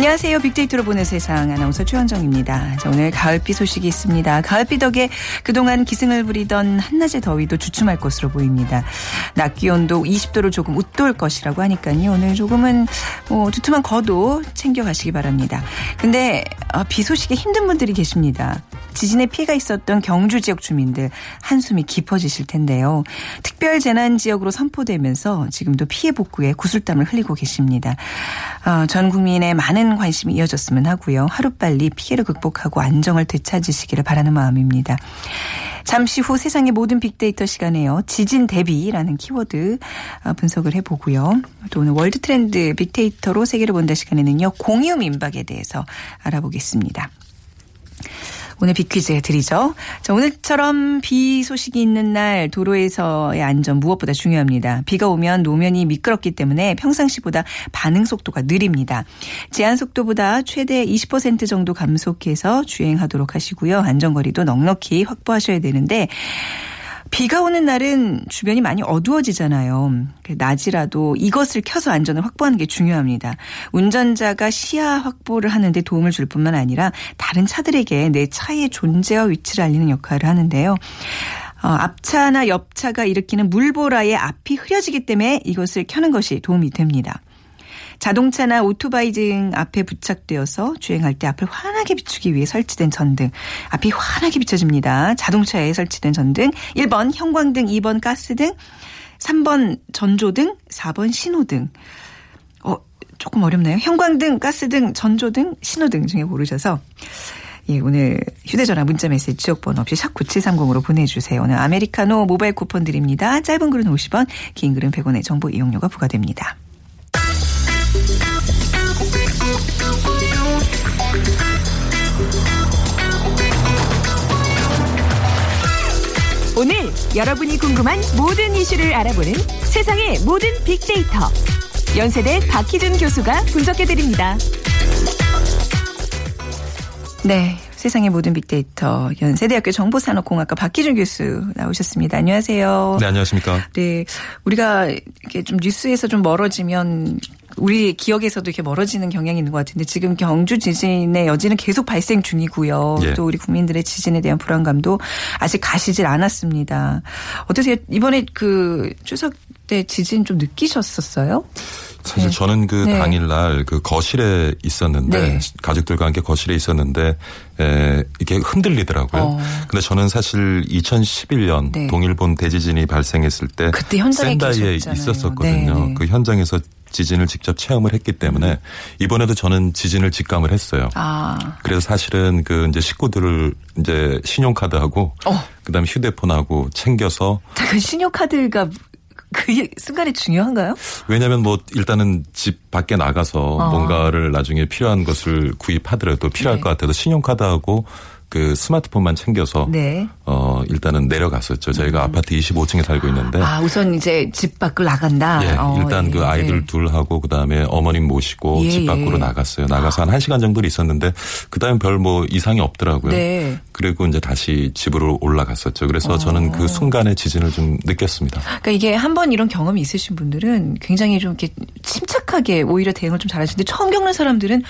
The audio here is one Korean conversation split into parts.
안녕하세요. 빅데이터로 보는 세상 아나운서 최현정입니다. 자, 오늘 가을비 소식이 있습니다. 가을비 덕에 그동안 기승을 부리던 한낮의 더위도 주춤할 것으로 보입니다. 낮 기온도 20도를 조금 웃돌 것이라고 하니까요. 오늘 조금은 뭐 두툼한 겉도 챙겨가시기 바랍니다. 근데 아, 비 소식에 힘든 분들이 계십니다. 지진에 피해가 있었던 경주 지역 주민들 한숨이 깊어지실 텐데요. 특별 재난 지역으로 선포되면서 지금도 피해 복구에 구슬땀을 흘리고 계십니다. 어, 전 국민의 많은 관심이 이어졌으면 하고요. 하루빨리 피해를 극복하고 안정을 되찾으시기를 바라는 마음입니다. 잠시 후 세상의 모든 빅데이터 시간에요. 지진 대비라는 키워드 어, 분석을 해보고요. 또 오늘 월드 트렌드 빅데이터로 세계를 본다 시간에는요. 공유 민박에 대해서 알아보겠습니다. 오늘 빅퀴즈 드리죠. 자, 오늘처럼 비 소식이 있는 날 도로에서의 안전 무엇보다 중요합니다. 비가 오면 노면이 미끄럽기 때문에 평상시보다 반응 속도가 느립니다. 제한 속도보다 최대 20% 정도 감속해서 주행하도록 하시고요. 안전거리도 넉넉히 확보하셔야 되는데 비가 오는 날은 주변이 많이 어두워지잖아요. 낮이라도 이것을 켜서 안전을 확보하는 게 중요합니다. 운전자가 시야 확보를 하는데 도움을 줄 뿐만 아니라 다른 차들에게 내 차의 존재와 위치를 알리는 역할을 하는데요. 어, 앞차나 옆차가 일으키는 물보라에 앞이 흐려지기 때문에 이것을 켜는 것이 도움이 됩니다. 자동차나 오토바이 등 앞에 부착되어서 주행할 때 앞을 환하게 비추기 위해 설치된 전등. 앞이 환하게 비춰집니다. 자동차에 설치된 전등. 1번 형광등, 2번 가스등, 3번 전조등, 4번 신호등. 어, 조금 어렵나요? 형광등, 가스등, 전조등, 신호등 중에 고르셔서 예, 오늘 휴대전화 문자메시지 지역번호 없이 샵 9730으로 보내주세요. 오늘 아메리카노 모바일 쿠폰 드립니다. 짧은 글은 50원, 긴 글은 100원의 정보 이용료가 부과됩니다. 여러분이 궁금한 모든 이슈를 알아보는 세상의 모든 빅데이터 연세대 박희준 교수가 분석해드립니다. 네. 세상의 모든 빅데이터 연세대학교 정보산업공학과 박기준 교수 나오셨습니다. 안녕하세요. 네, 안녕하십니까. 네. 우리가 이렇게 좀 뉴스에서 좀 멀어지면 우리 기억에서도 이렇게 멀어지는 경향이 있는 것 같은데 지금 경주 지진의 여지는 계속 발생 중이고요. 예. 또 우리 국민들의 지진에 대한 불안감도 아직 가시질 않았습니다. 어떠세요? 이번에 그 추석 때 지진 좀 느끼셨었어요? 사실 네. 저는 그 네. 당일날 그 거실에 있었는데 네. 가족들과 함께 거실에 있었는데 에, 이게 흔들리더라고요. 어. 근데 저는 사실 2011년 네. 동일본 대지진이 발생했을 때 그때 현장에 센다이에 계셨잖아요. 있었었거든요. 네, 네. 그 현장에서 지진을 직접 체험을 했기 때문에 이번에도 저는 지진을 직감을 했어요. 아. 그래서 사실은 그 이제 식구들을 이제 신용카드하고 어. 그다음에 휴대폰하고 챙겨서 자, 그 신용카드가 그 순간에 중요한가요? 왜냐하면 뭐 일단은 집 밖에 나가서 어. 뭔가를 나중에 필요한 것을 구입하더라도 필요할 네. 것 같아서 신용카드하고 그 스마트폰만 챙겨서 네. 어 일단은 내려갔었죠. 저희가 아파트 25층에 살고 있는데 아, 우선 이제 집 밖을 나간다. 예, 어, 일단 예, 그 아이들 예. 둘 하고 그다음에 어머님 모시고 예, 집 밖으로 예. 나갔어요. 나가서 한 1시간 정도 있었는데 그다음에 별 뭐 이상이 없더라고요. 네. 그리고 이제 다시 집으로 올라갔었죠. 그래서 어. 저는 그 순간에 지진을 좀 느꼈습니다. 그러니까 이게 한 번 이런 경험이 있으신 분들은 굉장히 좀 이렇게 침착하게 오히려 대응을 좀 잘하시는데 처음 겪는 사람들은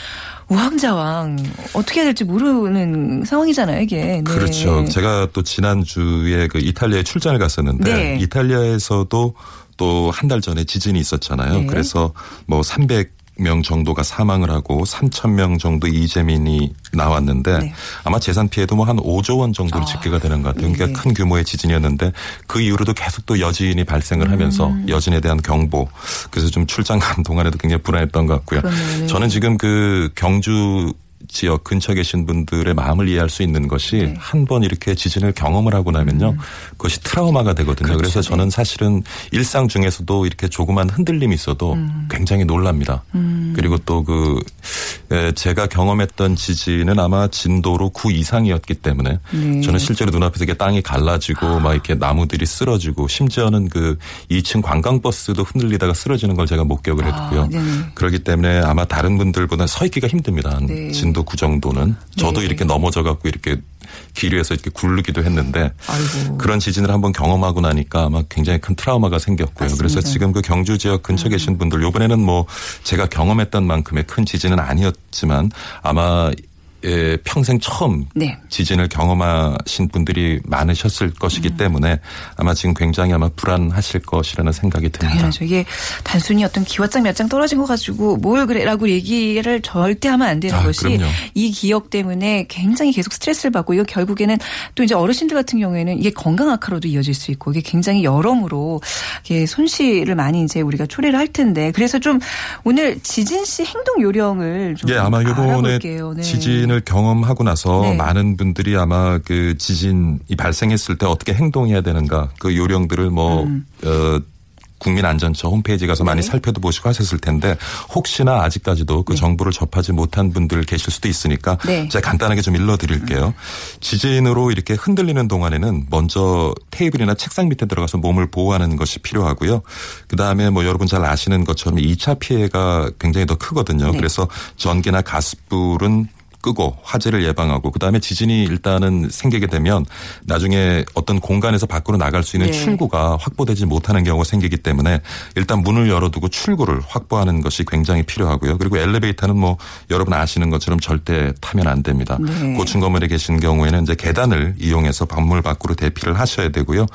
우왕좌왕 어떻게 해야 될지 모르는 상황이잖아요, 이게. 네. 그렇죠. 제가 또 지난주에 그 이탈리아에 출장을 갔었는데 네. 이탈리아에서도 또 한 달 전에 지진이 있었잖아요. 네. 그래서 뭐 300 명 정도가 사망을 하고 3천 명 정도 이재민이 나왔는데 네. 아마 재산 피해도 뭐 한 5조 원 정도로 아, 집계가 되는 것 같아요. 네. 그러니까 큰 규모의 지진이었는데 그 이후로도 계속 또 여진이 발생을 하면서 음. 여진에 대한 경보 그래서 좀 출장 간 동안에도 굉장히 불안했던 것 같고요. 그러네요. 저는 지금 그 경주 지역 근처에 계신 분들의 마음을 이해할 수 있는 것이 네. 한번 이렇게 지진을 경험을 하고 나면요. 그것이 트라우마가 되거든요. 음. 그렇죠. 그래서 저는 사실은 일상 중에서도 이렇게 조그만 흔들림이 있어도 음. 굉장히 놀랍니다. 그리고 또 그 제가 경험했던 지진은 아마 진도로 9 이상이었기 때문에 네. 저는 실제로 눈앞에서 이렇게 땅이 갈라지고 막 이렇게 나무들이 쓰러지고 심지어는 그 2층 관광버스도 흔들리다가 쓰러지는 걸 제가 목격을 했고요. 아, 네네. 그렇기 때문에 아마 다른 분들보다 서 있기가 힘듭니다. 한 네. 진도 9 정도는. 저도 네. 이렇게 넘어져 갖고 이렇게 길 위에서 이렇게 굴르기도 했는데 아이고. 그런 지진을 한번 경험하고 나니까 아마 굉장히 큰 트라우마가 생겼고요. 맞습니다. 음. 그래서 지금 그 경주 지역 근처 계신 분들 요번에는 뭐 제가 경험했던 만큼의 큰 지진은 아니었지만 아마 예, 평생 처음 네. 지진을 경험하신 분들이 많으셨을 것이기 때문에 아마 지금 굉장히 아마 불안하실 것이라는 생각이 듭니다. 당연하죠. 이게 단순히 어떤 기와장 몇 장 떨어진 거 가지고 뭘 그래라고 얘기를 절대 하면 안 되는 아, 것이 그럼요. 이 기억 때문에 굉장히 계속 스트레스를 받고 이거 결국에는 또 이제 어르신들 같은 경우에는 이게 건강 악화로도 이어질 수 있고 이게 굉장히 여러모로 이게 손실을 많이 이제 우리가 초래를 할 텐데 그래서 좀 오늘 지진 씨 행동 요령을 좀 예, 아마 이번에 알아볼게요. 네. 지진을 경험하고 나서 네. 많은 분들이 아마 그 지진이 발생했을 때 어떻게 행동해야 되는가 그 요령들을 뭐, 음. 어, 국민안전처 홈페이지 가서 많이 네. 살펴도 보시고 하셨을 텐데 혹시나 아직까지도 그 정보를 접하지 못한 분들 계실 수도 있으니까 네. 제가 간단하게 좀 일러드릴게요. 지진으로 이렇게 흔들리는 동안에는 먼저 테이블이나 책상 밑에 들어가서 몸을 보호하는 것이 필요하고요. 그 다음에 뭐 여러분 잘 아시는 것처럼 2차 피해가 굉장히 더 크거든요. 네. 그래서 전기나 가스불은 끄고 화재를 예방하고 그다음에 지진이 일단은 생기게 되면 나중에 어떤 공간에서 밖으로 나갈 수 있는 네. 출구가 확보되지 못하는 경우가 생기기 때문에 일단 문을 열어두고 출구를 확보하는 것이 굉장히 필요하고요. 그리고 엘리베이터는 뭐 여러분 아시는 것처럼 절대 타면 안 됩니다. 네. 고층 건물에 계신 경우에는 이제 계단을 이용해서 건물 밖으로 대피를 하셔야 되고요.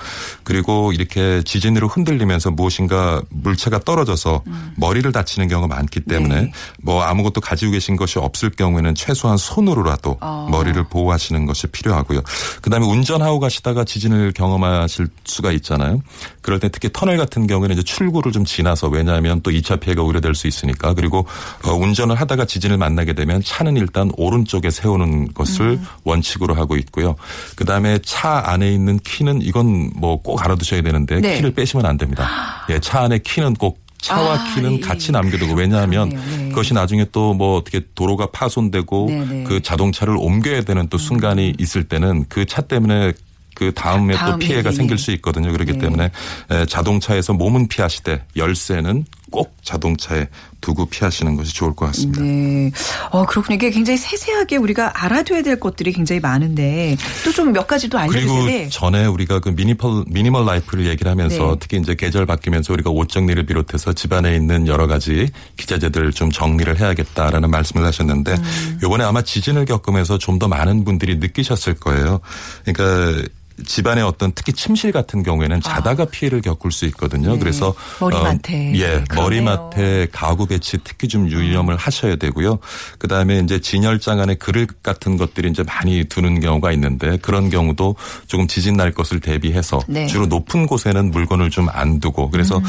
그리고 이렇게 지진으로 흔들리면서 무엇인가 물체가 떨어져서 머리를 다치는 경우가 많기 때문에 네. 뭐 아무것도 가지고 계신 것이 없을 경우에는 최소한 손으로라도 어. 머리를 보호하시는 것이 필요하고요. 그다음에 운전하고 가시다가 지진을 경험하실 수가 있잖아요. 그럴 때 특히 터널 같은 경우에는 이제 출구를 좀 지나서 왜냐하면 또 2차 피해가 우려될 수 있으니까 그리고 어, 운전을 하다가 지진을 만나게 되면 차는 일단 오른쪽에 세우는 것을 음. 원칙으로 하고 있고요. 그다음에 차 안에 있는 키는 이건 뭐 꼭 알아두셔야 되는데 네. 키를 빼시면 안 됩니다. 예, 차 안에 키는 꼭 차와 아, 키는 예, 같이 예. 남겨두고 왜냐하면. 네. 그것이 나중에 또 뭐 어떻게 도로가 파손되고 네, 네. 그 자동차를 옮겨야 되는 또 순간이 있을 때는 그 차 때문에 그 다음에 다음, 또 피해가 네, 네. 생길 수 있거든요. 그렇기 네. 때문에 에, 자동차에서 몸은 피하시되 열쇠는 꼭 자동차에 두고 피하시는 것이 좋을 것 같습니다. 네. 어, 그렇군요. 이게 굉장히 세세하게 우리가 알아둬야 될 것들이 굉장히 많은데 또 좀 몇 가지 또 그리고 알려주세요. 네. 전에 우리가 그 minimal minimal life를 얘기를 하면서 네. 특히 이제 계절 바뀌면서 우리가 옷 정리를 비롯해서 집안에 있는 여러 가지 기자재들을 좀 정리를 해야겠다라는 말씀을 하셨는데 음. 요번에 아마 지진을 겪으면서 좀 더 많은 분들이 느끼셨을 거예요. 그러니까 집안의 어떤 특히 침실 같은 경우에는 자다가 피해를 겪을 수 있거든요. 아. 네. 그래서 머리맡에. 어, 예, 그러네요. 머리맡에 가구 배치 특히 좀 유념을 하셔야 되고요. 그 다음에 이제 진열장 안에 그릇 같은 것들이 이제 많이 두는 경우가 있는데 그런 경우도 조금 지진 날 것을 대비해서 네. 주로 높은 곳에는 물건을 좀 안 두고 그래서 음.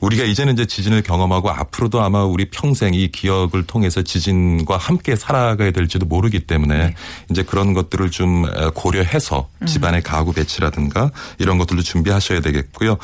우리가 이제는 이제 지진을 경험하고 앞으로도 아마 우리 평생 이 기억을 통해서 지진과 함께 살아가야 될지도 모르기 때문에 네. 이제 그런 것들을 좀 고려해서 음. 집안의 가구 배치라든가 이런 것들도 준비하셔야 되겠고요.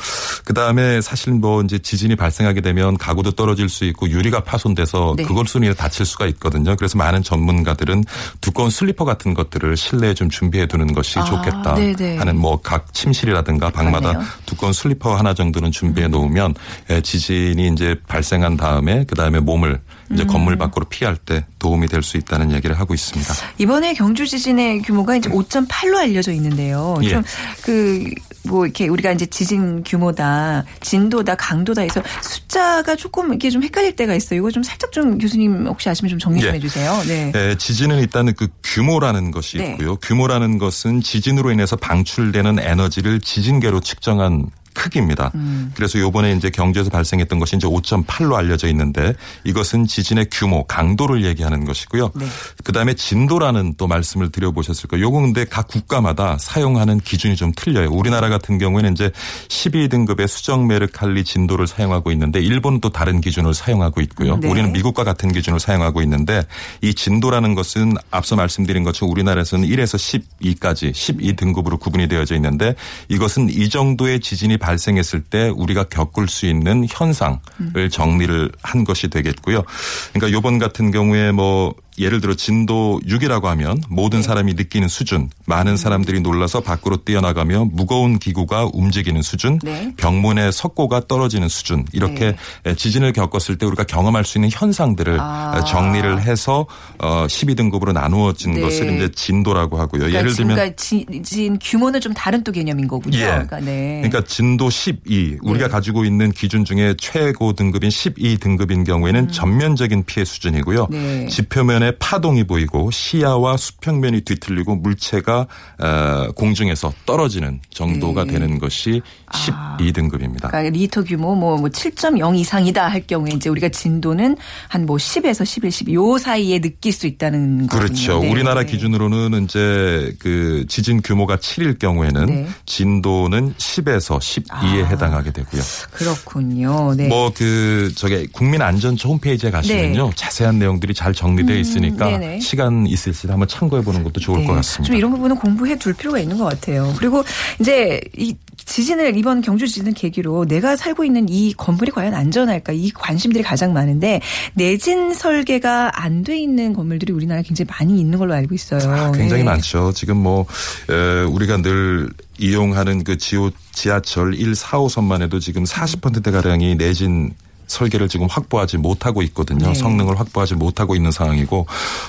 그 다음에 사실 뭐 이제 지진이 발생하게 되면 가구도 떨어질 수 있고 유리가 파손돼서 네. 그걸 순위에 다칠 수가 있거든요. 그래서 많은 전문가들은 두꺼운 슬리퍼 같은 것들을 실내에 좀 준비해 두는 것이 아, 좋겠다 네네. 하는 뭐 각 침실이라든가 방마다 맞네요. 두꺼운 슬리퍼 하나 정도는 준비해 놓으면 에, 지진이 이제 발생한 다음에 그 다음에 몸을 음. 이제 건물 밖으로 피할 때 도움이 될 수 있다는 얘기를 하고 있습니다. 이번에 경주 지진의 규모가 이제 5.8로 알려져 있는데요. 예. 좀그 뭐 이렇게 우리가 이제 지진 규모다, 진도다, 강도다 해서 숫자가 조금 이렇게 좀 헷갈릴 때가 있어요. 이거 좀 살짝 좀 교수님 혹시 아시면 좀 정리 좀 예. 해주세요. 네. 에, 지진은 일단은 그 규모라는 것이 네. 있고요. 규모라는 것은 지진으로 인해서 방출되는 에너지를 지진계로 측정한 크기입니다. 음. 그래서 요번에 이제 경주에서 발생했던 것이 이제 5.8로 알려져 있는데 이것은 지진의 규모, 강도를 얘기하는 것이고요. 네. 그다음에 진도라는 또 말씀을 드려보셨을 거예요. 요거 근데 각 국가마다 사용하는 기준이 좀 틀려요. 우리나라 같은 경우에는 이제 12등급의 수정 메르칼리 진도를 사용하고 있는데 일본은 또 다른 기준을 사용하고 있고요. 네. 우리는 미국과 같은 기준을 사용하고 있는데 이 진도라는 것은 앞서 말씀드린 것처럼 우리나라에서는 1에서 12까지 12등급으로 구분이 되어져 있는데 이것은 이 정도의 지진이 발생했을 때 우리가 겪을 수 있는 현상을 정리를 한 것이 되겠고요. 그러니까 요번 같은 경우에 뭐 예를 들어 진도 6이라고 하면 모든 사람이 느끼는 수준, 많은 사람들이 놀라서 밖으로 뛰어나가며 무거운 기구가 움직이는 수준, 네. 병문의 석고가 떨어지는 수준 이렇게 지진을 겪었을 때 우리가 경험할 수 있는 현상들을 아. 정리를 해서 어 12등급으로 나누어진 네. 것을 이제 진도라고 하고요. 그러니까 예를 들면 지진 규모는 좀 다른 또 개념인 거군요. 예. 그러니까, 네. 그러니까 진도 12 우리가 네. 가지고 있는 기준 중에 최고 등급인 12 등급인 경우에는 전면적인 피해 수준이고요. 음. 네. 지표면에 파동이 보이고 시야와 수평면이 뒤틀리고 물체가 어, 공중에서 떨어지는 정도가 네. 되는 것이 아. 12등급입니다. 그러니까 리터 규모 뭐, 뭐 7.0 이상이다 할 경우에 이제 우리가 진도는 한 뭐 10에서 11, 12 요 사이에 느낄 수 있다는 거군요. 그렇죠. 네. 우리나라 기준으로는 이제 그 지진 규모가 7일 경우에는 네. 진도는 10에서 12에 아. 해당하게 되고요. 그렇군요. 네. 뭐그 저기 국민안전처 홈페이지에 가시면요 자세한 내용들이 잘 정리되어 있 으니까 음, 네네. 시간 있으실 때 한번 참고해 보는 것도 좋을 네. 것 같습니다. 좀 이런 부분은 공부해 둘 필요가 있는 것 같아요. 그리고 이제 이 지진을 이번 경주 지진을 계기로 내가 살고 있는 이 건물이 과연 안전할까 이 관심들이 가장 많은데 내진 설계가 안 돼 있는 건물들이 우리나라에 굉장히 많이 있는 걸로 알고 있어요. 아, 굉장히 네. 많죠. 지금 뭐 에, 우리가 늘 이용하는 그 지오, 지하철 1, 4호선만 해도 지금 40% 가량이 내진 설계를 지금 확보하지 못하고 있거든요. 네. 성능을 확보하지 못하고 있는 상황이고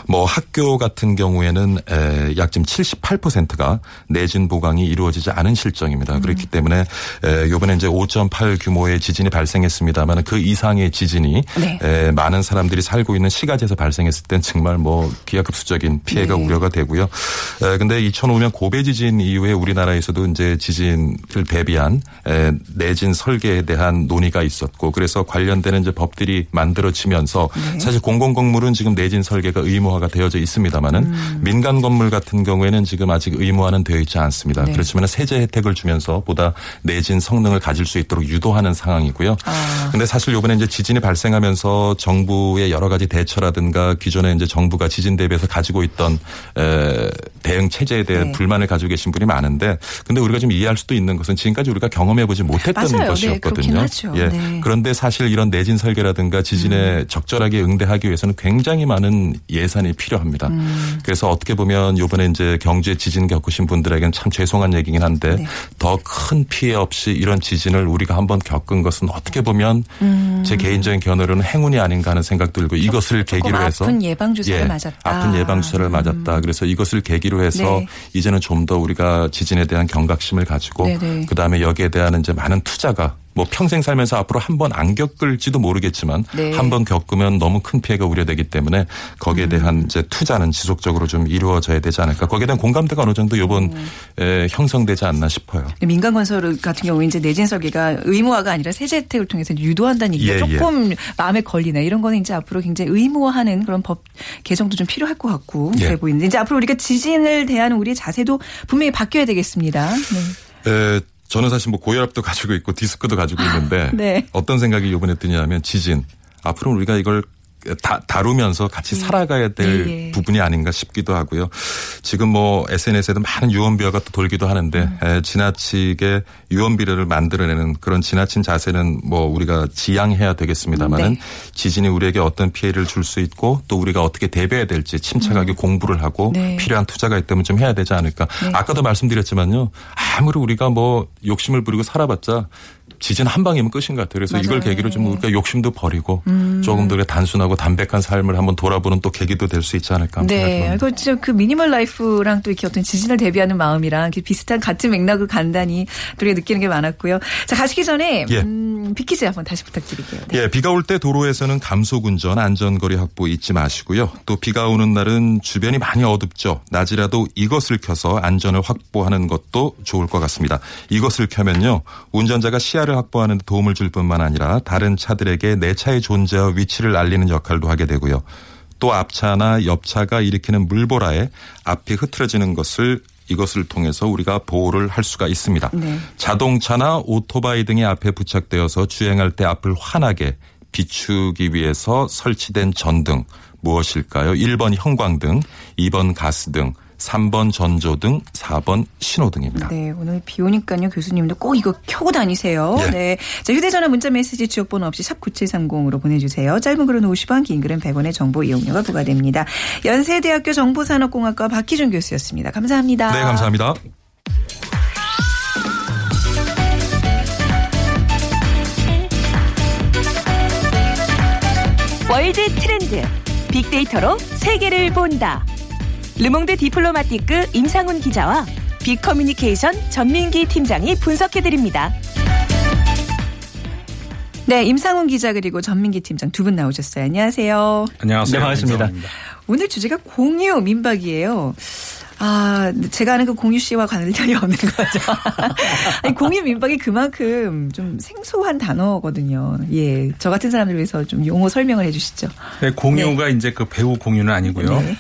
뭐 학교 같은 경우에는 에, 약 지금 78%가 내진 보강이 이루어지지 않은 실정입니다. 그렇기 때문에 에, 이번에 이제 5.8 규모의 지진이 발생했습니다만 그 이상의 지진이 네. 에, 많은 사람들이 살고 있는 시가지에서 발생했을 땐 정말 뭐 기하급수적인 피해가 네. 우려가 되고요. 에, 근데 2005년 고베 지진 이후에 우리나라에서도 이제 지진을 대비한 에, 내진 설계에 대한 논의가 있었고 그래서 관련 되는 이제 법들이 만들어지면서 네. 사실 공공 건물은 지금 내진 설계가 의무화가 되어져 있습니다만은 음. 민간 건물 같은 경우에는 지금 아직 의무화는 되어 있지 않습니다. 네. 그렇지만 세제 혜택을 주면서 보다 내진 성능을 가질 수 있도록 유도하는 상황이고요. 아. 근데 사실 요번에 이제 지진이 발생하면서 정부의 여러 가지 대처라든가 기존에 이제 정부가 지진 대비해서 가지고 있던 에, 대응 체제에 대한 네. 불만을 가지고 계신 분이 많은데 근데 우리가 좀 이해할 수도 있는 것은 지금까지 우리가 경험해 보지 못했던 맞아요. 네, 것이었거든요. 예. 네. 그런데 사실 이런 내진 설계라든가 지진에 음. 적절하게 응대하기 위해서는 굉장히 많은 예산이 필요합니다. 음. 그래서 어떻게 보면 요번에 이제 경주에 지진 겪으신 분들에게는 참 죄송한 얘기긴 한데 네. 더큰 피해 없이 이런 지진을 우리가 한번 겪은 것은 어떻게 보면 제 개인적인 견해로는 행운이 아닌가 하는 생각 들고 이것을 음. 조금 계기로 해서 아픈 예방 주사를 예, 맞았다. 아픈 예방 주사를 맞았다. 그래서 이것을 계기로 해서 네. 이제는 좀 더 우리가 지진에 대한 경각심을 가지고 네네. 그다음에 여기에 대한 이제 많은 투자가 뭐 평생 살면서 앞으로 한 번 안 겪을지도 모르겠지만 네. 한번 겪으면 너무 큰 피해가 우려되기 때문에 거기에 대한 이제 투자는 지속적으로 좀 이루어져야 되지 않을까. 거기에 대한 공감대가 어느 정도 이번 음. 에, 형성되지 않나 싶어요. 민간 건설 같은 경우에 이제 내진 설계가 의무화가 아니라 세제 혜택을 통해서 유도한다는 얘기가 예, 예. 조금 마음에 걸리네. 이런 거는 이제 앞으로 굉장히 의무화하는 그런 법 개정도 좀 필요할 것 같고 예. 그래 보이는데 이제 앞으로 우리가 지진을 대하는 우리의 자세도 분명히 바뀌어야 되겠습니다. 네. 에, 저는 사실 뭐 고혈압도 가지고 있고 디스크도 가지고 있는데 네. 어떤 생각이 이번에 드냐면 지진 앞으로 우리가 이걸 다, 다루면서 같이 살아가야 될 예, 예. 부분이 아닌가 싶기도 하고요. 지금 뭐 SNS에도 많은 유언비어가 또 돌기도 하는데 음. 에, 지나치게 유언비어를 만들어내는 그런 지나친 자세는 뭐 우리가 지양해야 되겠습니다만은 네. 지진이 우리에게 어떤 피해를 줄 수 있고 또 우리가 어떻게 대비해야 될지 침착하게 공부를 하고 음. 네. 필요한 투자가 있다면 좀 해야 되지 않을까. 아까도 말씀드렸지만요. 아무리 우리가 뭐 욕심을 부리고 살아봤자 지진 한 방이면 끝인 것 같아요. 그래서 이걸 맞아요. 계기로 좀 우리가 욕심도 버리고 음. 조금 더 단순하고 담백한 삶을 한번 돌아보는 또 계기도 될 수 있지 않을까 네. 생각합니다. 이거 진짜 그 minimal life랑 또 이렇게 어떤 지진을 대비하는 마음이랑 이렇게 비슷한 같은 맥락을 간단히 또 우리가 느끼는 게 많았고요. 자, 가시기 전에 예. 음, 빅퀴즈 한번 다시 부탁드릴게요. 네. 예, 비가 올 때 도로에서는 감속 운전, 안전거리 확보 잊지 마시고요. 또 비가 오는 날은 주변이 많이 어둡죠. 낮이라도 이것을 켜서 안전을 확보하는 것도 좋을 것 같습니다. 이것을 켜면요. 운전자가 시야 를 확보하는 데 도움을 줄 뿐만 아니라 다른 차들에게 내 차의 존재와 위치를 알리는 역할도 하게 되고요. 또 앞차나 옆차가 일으키는 물보라에 앞이 흐트러지는 것을 이것을 통해서 우리가 보호를 할 수가 있습니다. 네. 자동차나 오토바이 등의 앞에 부착되어서 주행할 때 앞을 환하게 비추기 위해서 설치된 전등 무엇일까요? 1번 형광등, 2번 가스등, 3번 전조등, 4번 신호등입니다. 네, 오늘 비 오니까요. 교수님도 꼭 이거 켜고 다니세요. 예. 네. 자, 휴대전화 문자 메시지 지역번호 없이 샵 9730으로 보내주세요. 짧은 글은 50원, 긴 글은 100원의 정보 이용료가 부과됩니다. 연세대학교 정보산업공학과 박희준 교수였습니다. 감사합니다. 네, 감사합니다. 월드 트렌드 빅데이터로 세계를 본다. 르몽드 디플로마티크 임상훈 기자와 빅커뮤니케이션 전민기 팀장이 분석해드립니다. 네, 임상훈 기자 그리고 전민기 팀장 두 분 나오셨어요. 안녕하세요. 안녕하세요. 네, 반갑습니다. 오늘 주제가 공유 민박이에요. 아, 제가 아는 그 공유 씨와 관련이 없는 거죠. 아니, 공유 민박이 그만큼 좀 생소한 단어거든요. 예. 저 같은 사람들 위해서 좀 용어 설명을 해 주시죠. 네, 공유가 이제 그 배우 공유는 아니고요. 네.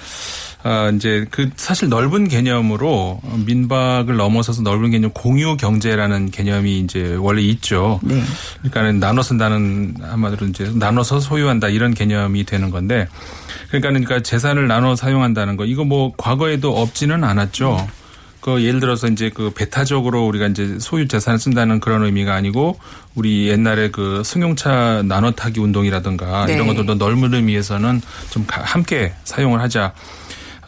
아, 이제 그 사실 넓은 개념으로 민박을 넘어서서 넓은 개념 공유 경제라는 개념이 이제 원래 있죠. 네. 그러니까는 나눠 쓴다는 한마디로 이제 나눠서 소유한다 이런 개념이 되는 건데 그러니까는 그러니까 재산을 나눠 사용한다는 거 이거 뭐 과거에도 없지는 않았죠. 그 예를 들어서 이제 그 배타적으로 우리가 이제 소유 재산을 쓴다는 그런 의미가 아니고 우리 옛날에 그 승용차 나눠 타기 운동이라든가 네. 이런 것들도 넓은 의미에서는 좀 가- 함께 사용을 하자.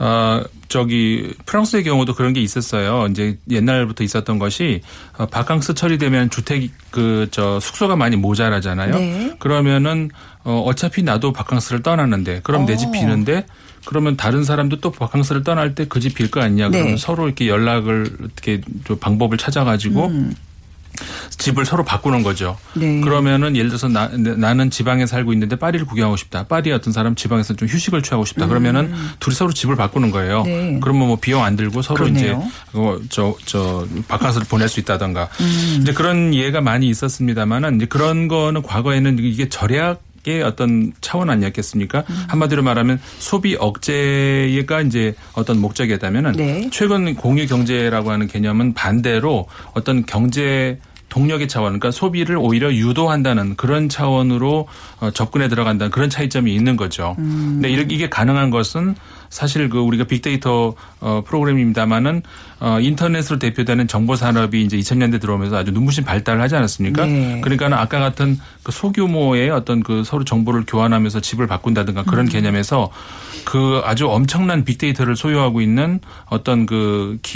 어, 저기 프랑스의 경우도 그런 게 있었어요. 이제 옛날부터 있었던 것이 어, 바캉스 처리되면 주택 그 저 숙소가 많이 모자라잖아요. 네. 그러면은 어 어차피 나도 바캉스를 떠났는데 그럼 내집 어. 비는데 그러면 다른 사람도 또 바캉스를 떠날 때 그 집 빌 거 아니냐. 그러면 네. 서로 이렇게 연락을 어떻게 좀 방법을 찾아가지고 집을 서로 바꾸는 거죠. 음. 네. 그러면은 예를 들어서 나, 는 지방에 살고 있는데 파리를 구경하고 싶다. 파리에 어떤 사람 지방에서 좀 휴식을 취하고 싶다. 그러면은 둘이 서로 집을 바꾸는 거예요. 음. 네. 그러면 뭐 비용 안 들고 서로 그러네요. 이제 어, 저, 저, 바캉스를 보낼 수 있다던가. 음. 이제 그런 예가 많이 있었습니다만은 이제 그런 거는 과거에는 이게 절약 의 어떤 차원 아니었겠습니까? 음. 한마디로 말하면 소비 억제가 이제 어떤 목적이었다면은 네. 최근 공유 경제라고 하는 개념은 반대로 어떤 경제 동력의 차원, 그러니까 소비를 오히려 유도한다는 그런 차원으로 어, 접근에 들어간다는 그런 차이점이 있는 거죠. 근데 이렇게 이게 가능한 것은 사실 그 우리가 빅데이터 어, 프로그램입니다만은 어, 인터넷으로 대표되는 정보 산업이 이제 2000년대 들어오면서 아주 눈부신 발달을 하지 않았습니까? 네. 그러니까는 아까 같은 그 소규모의 어떤 그 서로 정보를 교환하면서 집을 바꾼다든가 그런 개념에서 그 아주 엄청난 빅데이터를 소유하고 있는 어떤 그 네.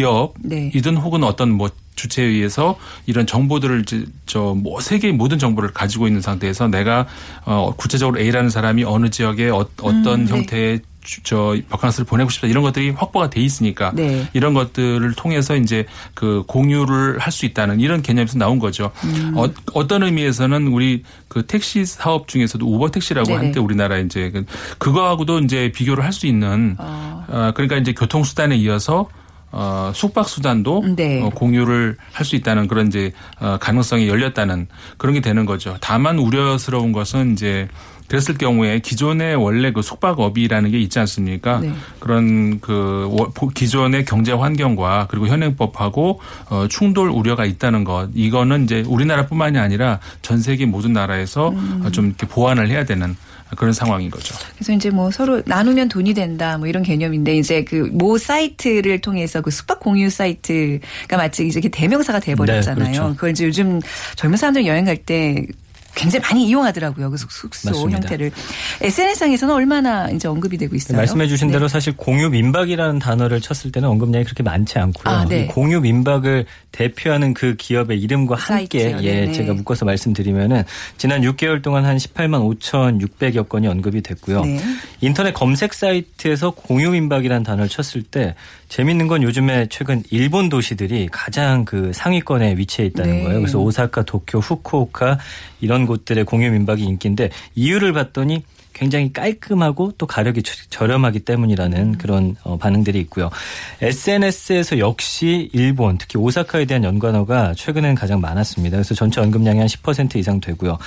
기업이든 혹은 어떤 뭐 주체에 의해서 이런 정보들을 저뭐 세계의 모든 정보를 가지고 있는 상태에서 내가 어 구체적으로 A라는 사람이 어느 지역에 어, 떤 음, 네. 형태의 주- 저 바캉스를 보내고 싶다 이런 것들이 확보가 돼 있으니까 네. 이런 것들을 통해서 이제 그 공유를 할 수 있다는 이런 개념에서 나온 거죠. 음. 어, 어떤 의미에서는 우리 그 택시 사업 중에서도 우버 택시라고 네네. 한때 우리나라 이제 그- 그거하고도 이제 비교를 할 수 있는 아. 어, 그러니까 이제 교통수단에 이어서 어, 숙박 수단도 네. 어, 공유를 할 수 있다는 그런 이제 어, 가능성이 열렸다는 그런 게 되는 거죠. 다만 우려스러운 것은 이제 그랬을 경우에 기존의 원래 그 숙박업이라는 게 있지 않습니까? 네. 그런 그 워- 기존의 경제 환경과 그리고 현행법하고 어, 충돌 우려가 있다는 것. 이거는 이제 우리나라뿐만이 아니라 전 세계 모든 나라에서 음. 어, 좀 이렇게 보완을 해야 되는 그런 상황인 거죠. 그래서 이제 뭐 서로 나누면 돈이 된다 뭐 이런 개념인데 이제 그 모 사이트를 통해서 그 숙박 공유 사이트가 마치 이제 대명사가 돼버렸잖아요. 네, 그렇죠. 그걸 이제 요즘 젊은 사람들 여행 갈 때 굉장히 많이 이용하더라고요. 그 숙소 맞습니다. 형태를. SNS상에서는 얼마나 이제 언급이 되고 있어요? 말씀해 주신 네. 대로 사실 공유 민박이라는 단어를 쳤을 때는 언급량이 그렇게 많지 않고요. 아, 네. 이 공유 민박을 대표하는 그 기업의 이름과 함께 사이트, 예, 네네. 제가 묶어서 말씀드리면은 지난 6개월 동안 한 18만 5,600여 건이 언급이 됐고요. 네. 인터넷 검색 사이트에서 공유 민박이라는 단어를 쳤을 때 재밌는 건 요즘에 최근 일본 도시들이 가장 그 상위권에 위치해 있다는 네. 거예요. 그래서 오사카, 도쿄, 후쿠오카 이런 곳들의 공유 민박이 인기인데 이유를 봤더니 굉장히 깔끔하고 또 가격이 저- 저렴하기 때문이라는 그런 어, 반응들이 있고요. SNS에서 역시 일본, 특히 오사카에 대한 연관어가 최근에는 가장 많았습니다. 그래서 전체 언급량이 한 10% 이상 되고요.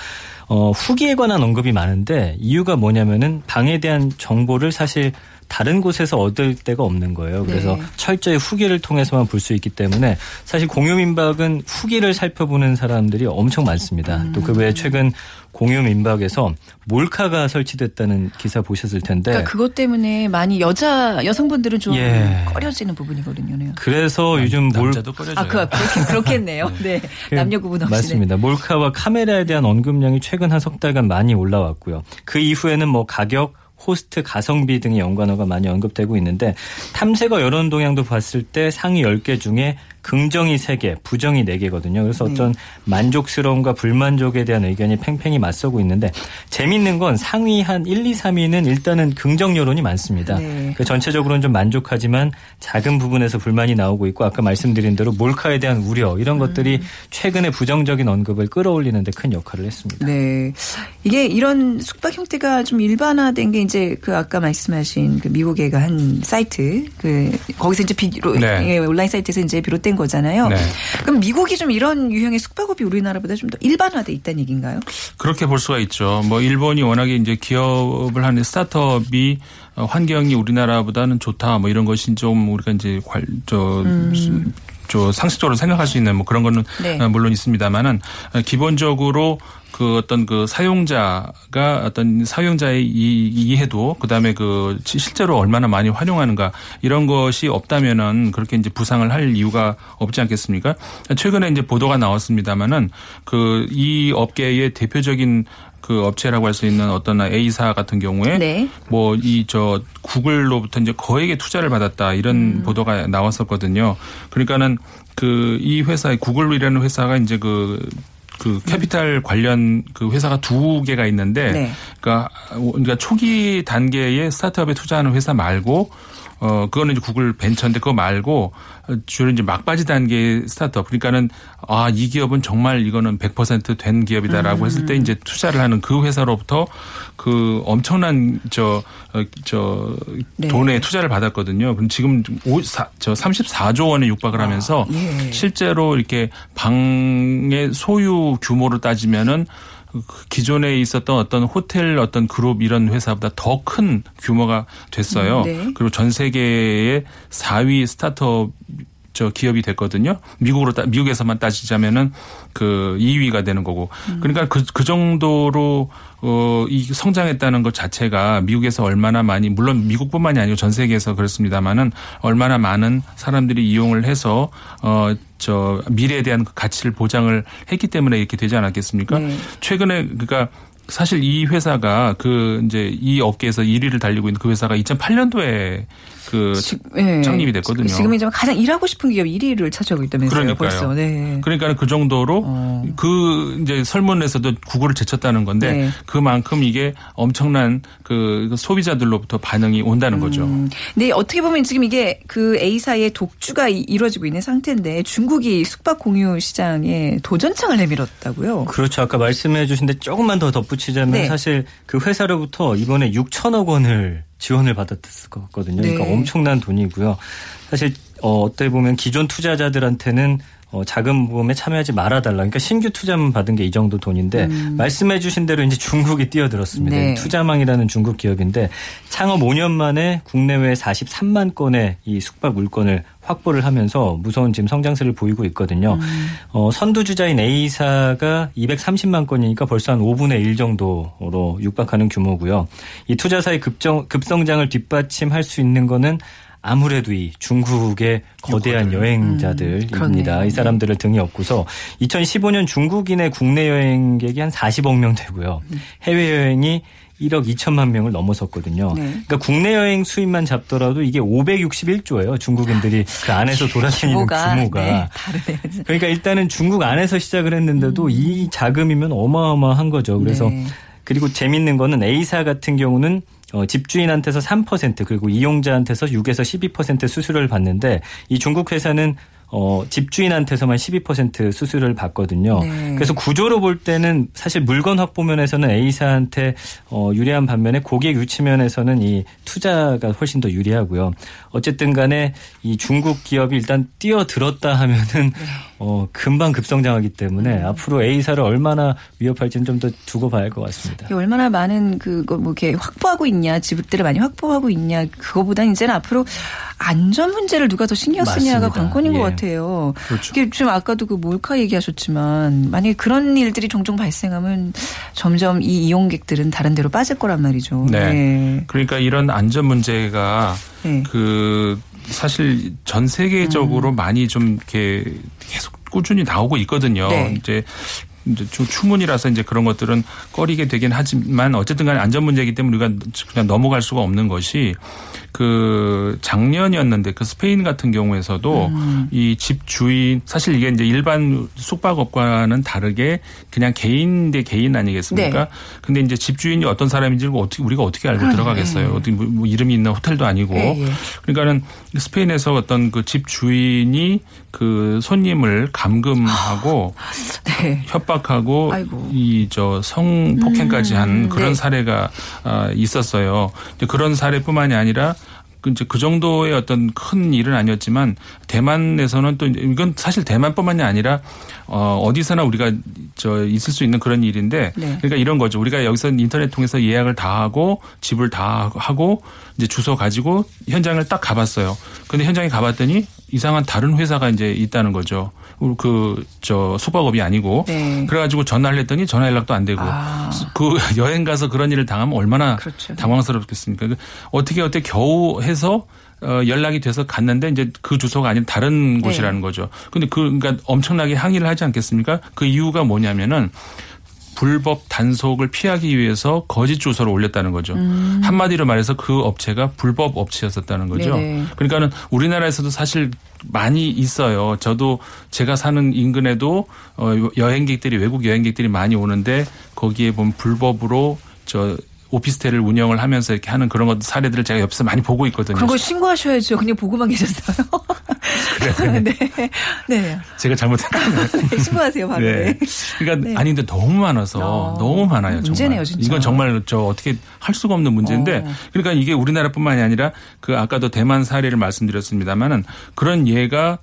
어, 후기에 관한 언급이 많은데 이유가 뭐냐면은 방에 대한 정보를 사실 다른 곳에서 얻을 데가 없는 거예요. 그래서 네. 철저히 후기를 통해서만 볼 수 있기 때문에 사실 공유 민박은 후기를 살펴보는 사람들이 엄청 많습니다. 또그 외에 최근 공유 민박에서 몰카가 설치됐다는 기사 보셨을 텐데 그러니까 그것 때문에 많이 여자 여성분들은 좀 예. 꺼려지는 부분이거든요. 네. 그래서 요즘 몰 남자도 꺼려져요. 아, 그, 그렇긴, 그렇겠네요. 네. 남녀 구분 없이. 맞습니다. 몰카와 카메라에 대한 언급량이 최근 한 석 달간 많이 올라왔고요. 그 이후에는 뭐 가격, 호스트, 가성비 등의 연관어가 많이 언급되고 있는데 탐색어 여론 동향도 봤을 때 상위 10개 중에 긍정이 3개, 부정이 4개거든요. 그래서 네. 어떤 만족스러움과 불만족에 대한 의견이 팽팽히 맞서고 있는데 재밌는 건 상위 한 1, 2, 3위는 일단은 긍정 여론이 많습니다. 네. 그 전체적으로는 좀 만족하지만 작은 부분에서 불만이 나오고 있고 아까 말씀드린 대로 몰카에 대한 우려 이런 것들이 음. 최근에 부정적인 언급을 끌어올리는 데 큰 역할을 했습니다. 네. 이게 이런 숙박 형태가 좀 일반화된 게 이제 그 아까 말씀하신 그 미국의 그한 사이트 그 거기서 이제 비로 네. 예, 온라인 사이트에서 이제 비롯된 거잖아요. 네. 그럼 미국이 좀 이런 유형의 숙박업이 우리나라보다 좀 더 일반화돼 있다는 얘기인가요? 그렇게 볼 수가 있죠. 뭐 일본이 워낙에 이제 기업을 하는 스타트업이 어, 환경이 우리나라보다는 좋다. 뭐 이런 것이 좀 우리가 이제 관저 저 상식적으로 생각할 수 있는 뭐 그런 거는 네. 어, 물론 있습니다만은 어, 기본적으로 그 어떤 그 사용자가 어떤 사용자의 이 이해도 그다음에 그 시- 실제로 얼마나 많이 활용하는가 이런 것이 없다면은 그렇게 이제 부상을 할 이유가 없지 않겠습니까? 최근에 이제 보도가 나왔습니다만은 그이 업계의 대표적인 그 업체라고 할 수 있는 어떤 A사 같은 경우에 네. 뭐이 저 구글로부터 이제 거액의 투자를 받았다 이런 음. 보도가 나왔었거든요. 그러니까는 그 이 회사의 구글이라는 회사가 이제 그 그 캐피탈 관련 그 회사가 두 개가 있는데 네. 그러니까 그러니까 초기 단계의 스타트업에 투자하는 회사 말고 어 그거는 이제 구글 벤처인데 그거 말고 주로 이제 막바지 단계의 스타트업 그러니까는 아 이 기업은 정말 이거는 100%된 기업이다라고 했을 때 이제 투자를 하는 그 회사로부터 그 엄청난 저 어, 저 네. 돈에 투자를 받았거든요. 그럼 지금 오, 사, 저 34조 원에 육박을 하면서 예. 실제로 이렇게 방의 소유 규모로 따지면은 그 기존에 있었던 어떤 호텔 어떤 그룹 이런 회사보다 더 큰 규모가 됐어요. 음, 네. 그리고 전 세계의 4위 스타트업 저 기업이 됐거든요. 미국으로 따, 미국에서만 따지자면은 그 2위가 되는 거고. 그러니까 그, 그 정도로 어, 이 성장했다는 것 자체가 미국에서 얼마나 많이 물론 미국뿐만이 아니고 전 세계에서 그렇습니다만은 얼마나 많은 사람들이 이용을 해서 어, 저 미래에 대한 그 가치를 보장을 했기 때문에 이렇게 되지 않았겠습니까? 네. 최근에 그러니까 사실 이 회사가 그 이제 이 업계에서 1위를 달리고 있는 그 회사가 2008년도에 그 예. 창립이 됐거든요. 지금 이제 가장 일하고 싶은 기업 1위를 차지하고 있다면서요. 그러니까요. 벌써. 네. 그러니까 그 정도로 어. 그 이제 설문에서도 구글을 제쳤다는 건데 네. 그만큼 이게 엄청난 그 소비자들로부터 반응이 온다는 거죠. 음. 근데 어떻게 보면 지금 이게 그 A사의 독주가 이- 이루어지고 있는 상태인데 중국이 숙박 공유 시장에 도전창을 내밀었다고요. 그렇죠. 아까 말씀해 주신데 조금만 더 덧붙 이자면 네. 사실 그 회사로부터 이번에 6천억 원을 지원을 받았거든요. 그러니까 네. 엄청난 돈이고요. 사실 어, 어떻게 보면 기존 투자자들한테는 어, 자금 모금에 참여하지 말아달라. 그러니까 신규 투자만 받은 게 이 정도 돈인데 말씀해 주신 대로 이제 중국이 뛰어들었습니다. 음. 네. 투자망이라는 중국 기업인데 창업 5년 만에 국내외 43만 건의 이 숙박 물건을 확보를 하면서 무서운 지금 성장세를 보이고 있거든요. 어, 선두주자인 A사가 230만 건이니까 벌써 한 5분의 1 정도로 육박하는 규모고요. 이 투자사의 급정, 급성장을 뒷받침할 수 있는 거는 아무래도 이 중국의 거대한 여행자들입니다. 그러네요. 이 사람들을 등에 업고서 2015년 중국인의 국내 여행객이 한 40억 명 되고요. 해외 여행이 1억 2천만 명을 넘어섰거든요. 네. 그러니까 국내 여행 수입만 잡더라도 이게 561조예요. 중국인들이 그 안에서 돌아다니는 규모가. 네, 다르네요. 그러니까 일단은 중국 안에서 시작을 했는데도 이 자금이면 어마어마한 거죠. 그래서 네. 그리고 재밌는 거는 A사 같은 경우는 어, 집주인한테서 3% 그리고 이용자한테서 6에서 12% 수수료를 받는데 이 중국 회사는 어, 집주인한테서만 12% 수수료를 받거든요. 네. 그래서 구조로 볼 때는 사실 물건 확보 면에서는 A사한테 어, 유리한 반면에 고객 유치 면에서는 이 투자가 훨씬 더 유리하고요. 어쨌든 간에 이 중국 기업이 일단 뛰어들었다 하면은 네. 어, 금방 급성장하기 때문에 음. 앞으로 A사를 얼마나 위협할지는 좀 더 두고 봐야 할 것 같습니다. 얼마나 많은 그거 뭐 이렇게 확보하고 있냐, 지분들을 많이 확보하고 있냐, 그거보다 이제는 앞으로 안전 문제를 누가 더 신경 쓰냐가 맞습니다. 관건인 것 예. 같아요. 그렇죠. 이게 지금 아까도 그 몰카 얘기하셨지만 만약에 그런 일들이 종종 발생하면 점점 이 이용객들은 다른 데로 빠질 거란 말이죠. 네. 네. 그러니까 이런 안전 문제가 네. 그 사실 전 세계적으로 음. 많이 좀 이렇게 계속 꾸준히 나오고 있거든요. 네. 이제 이제 좀 추문이라서 이제 그런 것들은 꺼리게 되긴 하지만 어쨌든 간에 안전 문제이기 때문에 우리가 그냥 넘어갈 수가 없는 것이 그 작년이었는데 그 스페인 같은 경우에서도 음. 이집 주인 사실 이게 이제 일반 숙박업과는 다르게 그냥 개인 대 개인 아니겠습니까? 네. 근데 이제 집 주인이 어떤 사람인지 어떻게 우리가 어떻게 알고 들어가겠어요? 어떻게 뭐, 뭐 이름이 있는 호텔도 아니고. 예, 예. 그러니까는 스페인에서 어떤 그 집 주인이 그 손님을 감금하고 네. 협박하고. 이 저 성폭행까지 한 그런 네. 사례가 아, 있었어요. 그런 사례뿐만이 아니라 그 이제 그 정도의 어떤 큰 일은 아니었지만 대만에서는 또 이건 사실 대만뿐만이 아니라 어 어디서나 우리가 저 있을 수 있는 그런 일인데 네. 그러니까 이런 거죠. 우리가 여기서 인터넷 통해서 예약을 다 하고 집을 다 하고 이제 주소 가지고 현장을 딱 가봤어요. 근데 현장에 가봤더니 이상한 다른 회사가 이제 있다는 거죠. 그저 숙박업이 아니고 네. 그래가지고 전화를 했더니 전화 연락도 안 되고 아. 그 여행 가서 그런 일을 당하면 얼마나 그렇죠. 당황스럽겠습니까? 그 어떻게 어떻게 겨우 해서 어, 연락이 돼서 갔는데 이제 그 주소가 아닌 다른 네. 곳이라는 거죠. 근데 그 그러니까 엄청나게 항의를 하지 않겠습니까? 그 이유가 뭐냐면은 불법 단속을 피하기 위해서 거짓 주소를 올렸다는 거죠. 한마디로 말해서 그 업체가 불법 업체였었다는 거죠. 음. 네네. 그러니까는 우리나라에서도 사실 많이 있어요. 저도 제가 사는 인근에도 어, 여행객들이 외국 여행객들이 많이 오는데 거기에 보면 불법으로 저 오피스텔을 운영을 하면서 이렇게 하는 그런 것 사례들을 제가 옆에서 많이 보고 있거든요. 그런 거 신고하셔야죠. 그냥 보고만 계셨어요. 네. 네. 제가 잘못한 거예요. 네. 신고하세요, 바로. 네. 네. 그러니까 네. 아니 근데 너무 많아서 어, 너무 많아요. 문제네요, 진짜. 이건 정말 저 어떻게 할 수가 없는 문제인데 어. 그러니까 이게 우리나라뿐만이 아니라 그 아까도 대만 사례를 말씀드렸습니다만은 그런 예가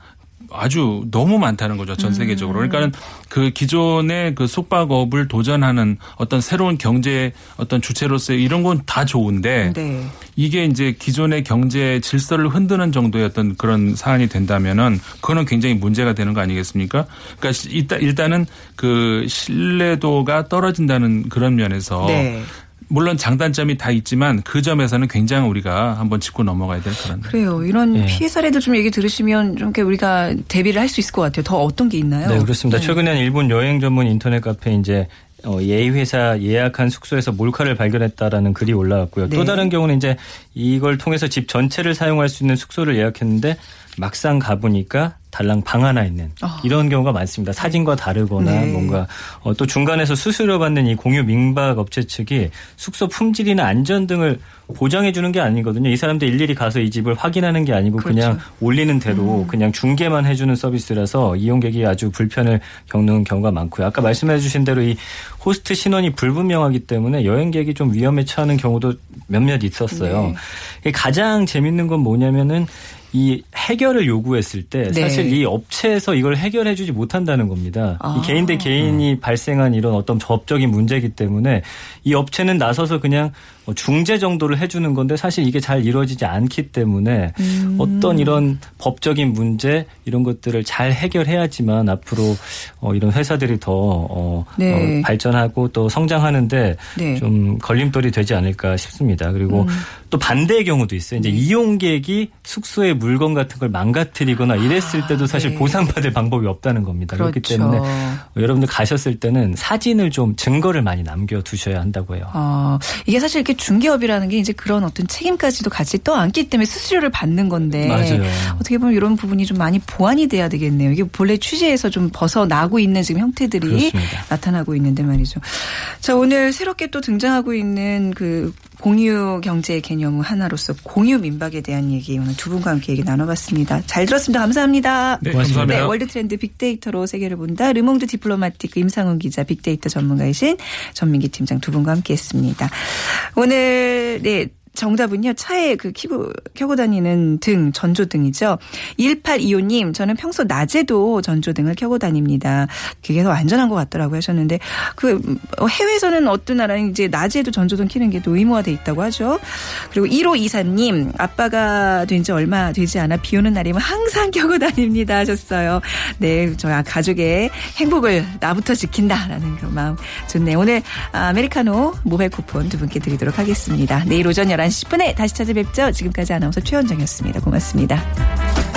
아주 너무 많다는 거죠 전 세계적으로. 음. 그러니까는 그 기존의 그 숙박업을 도전하는 어떤 새로운 경제 어떤 주체로서의 이런 건 다 좋은데 네. 이게 이제 기존의 경제 질서를 흔드는 정도의 어떤 그런 사안이 된다면은 그거는 굉장히 문제가 되는 거 아니겠습니까? 그러니까 일단 일단은 그 신뢰도가 떨어진다는 그런 면에서 네. 물론 장단점이 다 있지만 그 점에서는 굉장히 우리가 한번 짚고 넘어가야 될 그런. 그래요. 이런 예. 피해 사례들 좀 얘기 들으시면 좀 이렇게 우리가 대비를 할 수 있을 것 같아요. 더 어떤 게 있나요? 네, 그렇습니다. 최근에는 일본 여행 전문 인터넷 카페 이제 어, 예의회사 예약한 숙소에서 몰카를 발견했다라는 글이 올라왔고요. 네. 또 다른 경우는 이제 이걸 통해서 집 전체를 사용할 수 있는 숙소를 예약했는데 막상 가보니까 달랑 방 하나 있는 아. 이런 경우가 많습니다. 사진과 다르거나 네. 뭔가 어, 또 중간에서 수수료 받는 이 공유 민박 업체 측이 숙소 품질이나 안전 등을 보장해 주는 게 아니거든요. 이 사람들 일일이 가서 이 집을 확인하는 게 아니고 그 그렇죠. 냥 올리는 대로 그냥 중계만 해주는 서비스라서 이용객이 아주 불편을 겪는 경우가 많고요. 아까 말씀해 주신 대로 이 호스트 신원이 불분명하기 때문에 여행객이 좀 위험에 처하는 경우도 몇몇 있었어요. 네. 가장 재밌는 건 뭐냐면은 이 해결을 요구했을 때 네. 사실 이 업체에서 이걸 해결해 주지 못한다는 겁니다. 아. 이 개인 대 개인이 발생한 이런 어떤 법적인 문제이기 때문에 이 업체는 나서서 그냥 뭐 중재 정도를 해주는 건데 사실 이게 잘 이루어지지 않기 때문에 음. 어떤 이런 법적인 문제 이런 것들을 잘 해결해야지만 앞으로 어, 이런 회사들이 더 어, 네. 어, 발전하고 또 성장하는데 네. 좀 걸림돌이 되지 않을까 싶습니다. 그리고 음. 또 반대의 경우도 있어요. 네. 이제 이용객이 숙소의 물건 같은 걸 망가뜨리거나 이랬을 때도 사실 네. 보상받을 방법이 없다는 겁니다. 그렇기 그렇죠. 때문에 여러분들 가셨을 때는 사진을 좀 증거를 많이 남겨 두셔야 한다고 해요. 어, 이게 사실 이렇게 중개업이라는 게 이제 그런 어떤 책임까지도 같이 떠안기 때문에 수수료를 받는 건데. 맞아요. 어떻게 보면 이런 부분이 좀 많이 보완이 돼야 되겠네요. 이게 본래 취지에서 좀 벗어나고 있는 지금 형태들이 그렇습니다. 나타나고 있는데 말이죠. 자, 오늘 새롭게 또 등장하고 있는 그 공유 경제 개념 하나로서 공유 민박에 대한 얘기 오늘 두 분과 함께 얘기 나눠봤습니다. 잘 들었습니다. 감사합니다. 네, 고맙습니다. 감사합니다. 네, 월드 트렌드 빅데이터로 세계를 본다. 르몽드 디플로마티크 임상훈 기자, 빅데이터 전문가이신 전민기 팀장 두 분과 함께했습니다. 오늘 네. 정답은요. 차에 그 키고 켜고 다니는 등 전조등이죠. 1825님 저는 평소 낮에도 전조등을 켜고 다닙니다. 그게 더 안전한 것 같더라고요 하셨는데 그 해외에서는 어떤 나라는 이제 낮에도 전조등 켜는 게또 의무화 돼 있다고 하죠. 그리고 1호 이사님 아빠가 된 지 얼마 되지 않아 비 오는 날이면 항상 켜고 다닙니다 하셨어요. 네, 저희 가족의 행복을 나부터 지킨다라는 그런 마음 좋네요. 오늘 아메리카노 모바일 쿠폰 두 분께 드리도록 하겠습니다. 내일 오전 11시 10분에 다시 찾아뵙죠. 지금까지 아나운서 최원정이었습니다. 고맙습니다.